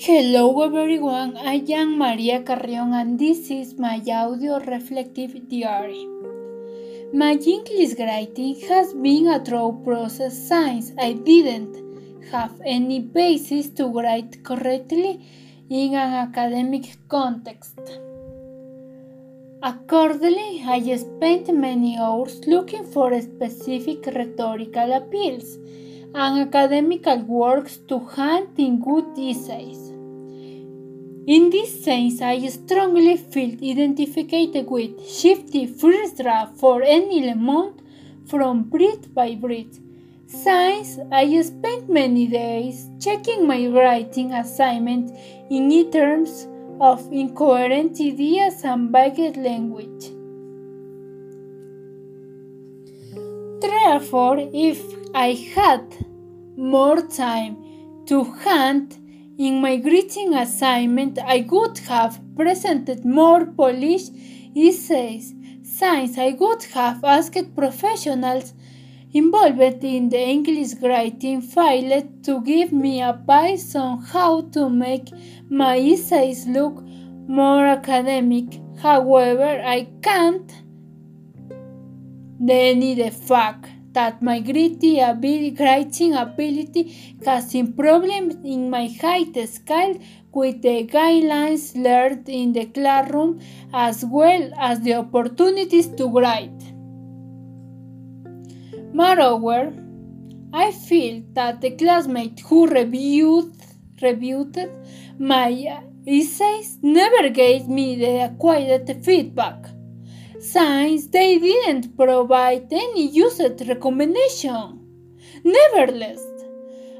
Hello everyone, I am Maria Carrion and this is my audio reflective diary. My English writing has been a thorough process since I didn't have any basis to write correctly in an academic context. Accordingly, I spent many hours looking for specific rhetorical appeals and academical works to hand in good essays. In this sense, I strongly feel identified with shitty first draft for Anne Lamott from Bird by Bird. Since I spent many days checking my writing assignment in terms of incoherent ideas and vague language. Therefore, if I had more time to hand in my greeting assignment, I would have presented more polished essays, since I would have asked professionals involved in the English writing field to give me advice on how to make my essays look more academic. However, I can't. Deny the fact that my gritty ability, writing ability causing problems in my high scale with the guidelines learned in the classroom as well as the opportunities to write. Moreover, I feel that the classmate who reviewed, reviewed my essays never gave me the required feedback since they didn't provide any used recommendation. Nevertheless,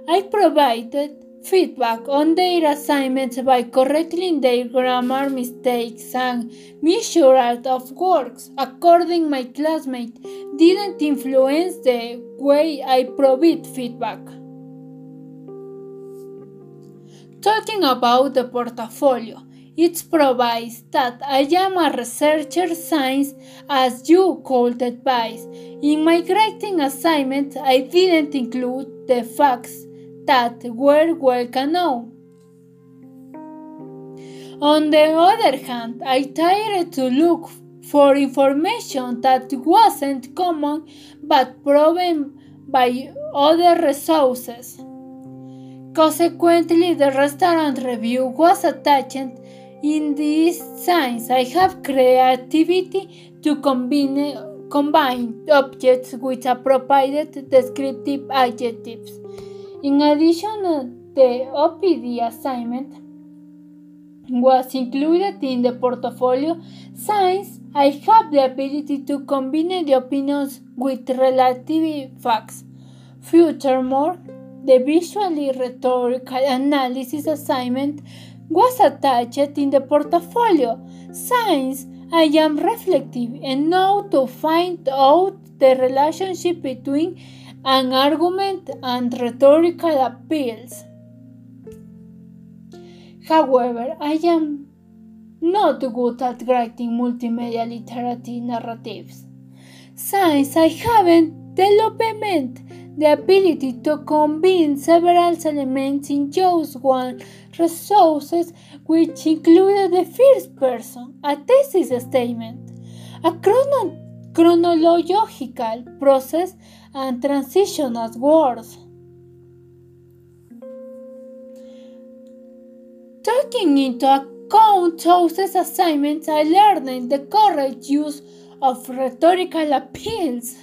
I provided feedback on their assignments by correcting their grammar mistakes and misuse of works. According my classmates didn't influence the way I provide feedback. Talking about the portfolio, it provides that I am a researcher science as you called advice. In my writing assignment, I didn't include the facts that were well known. On the other hand, I tried to look for information that wasn't common but proven by other resources. Consequently, the restaurant review was attached in this science, I have creativity to combine, combine objects with appropriate descriptive adjectives. In addition, the OPD assignment was included in the portfolio since I have the ability to combine the opinions with relative facts. Furthermore, the visually rhetorical analysis assignment was attached in the portfolio since I am reflective and know to find out the relationship between an argument and rhetorical appeals. However, I am not good at writing multimedia literacy narratives, since I haven't developed the ability to combine several elements in just one resources, which included the first person, a thesis statement, a chrono chronological process and transition as words. Taking into account those assignments, I learned the correct use of rhetorical appeals.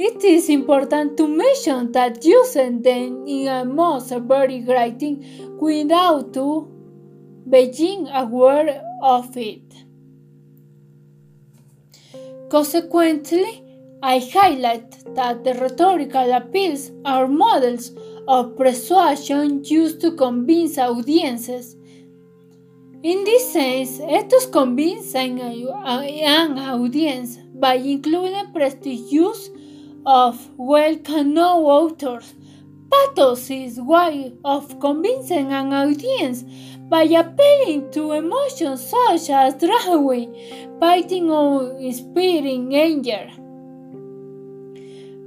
It is important to mention that using them in a most very writing without being aware of it. Consequently, I highlight that the rhetorical appeals are models of persuasion used to convince audiences. In this sense, ethos convincen an audience by including prestigious of well-known authors. Pathos is way of convincing an audience by appealing to emotions such as joy, fighting or inspiring anger.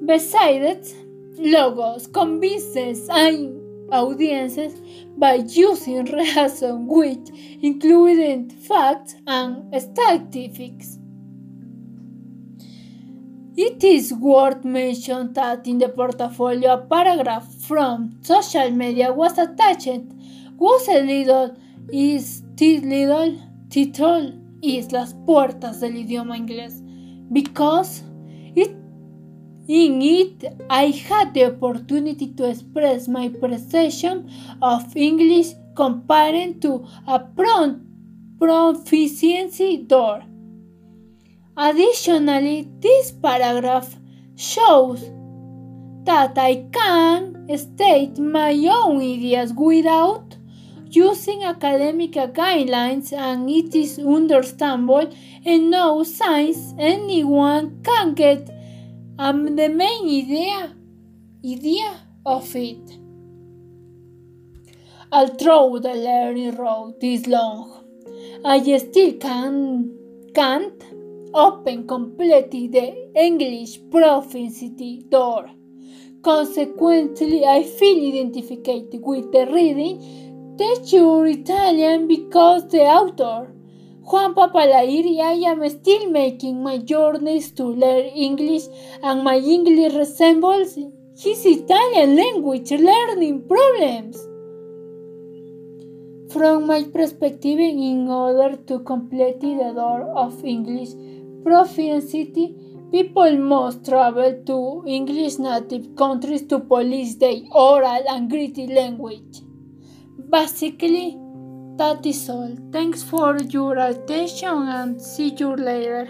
Besides, logos convinces and audiences by using reason which including facts and statistics. It is worth mentioning that in the portfolio a paragraph from social media was attached a little is little title is Las Puertas del Idioma Inglés because in it, I had the opportunity to express my perception of English comparing to a proficiency door. Additionally, this paragraph shows that I can state my own ideas without using academic guidelines and it is understandable and no signs anyone can get um, the main idea idea of it. Although the learning road is long, I still can, can't open completely the English proficiency door. Consequently, I feel identified with the reading teacher Italian because the author, Jhumpa Lahiri, I am still making my journeys to learn English and my English resembles his Italian language learning problems. From my perspective, in order to complete the door of English proficiency, people must travel to English native countries to polish their oral and written language. Basically, that is all. Thanks for your attention and see you later.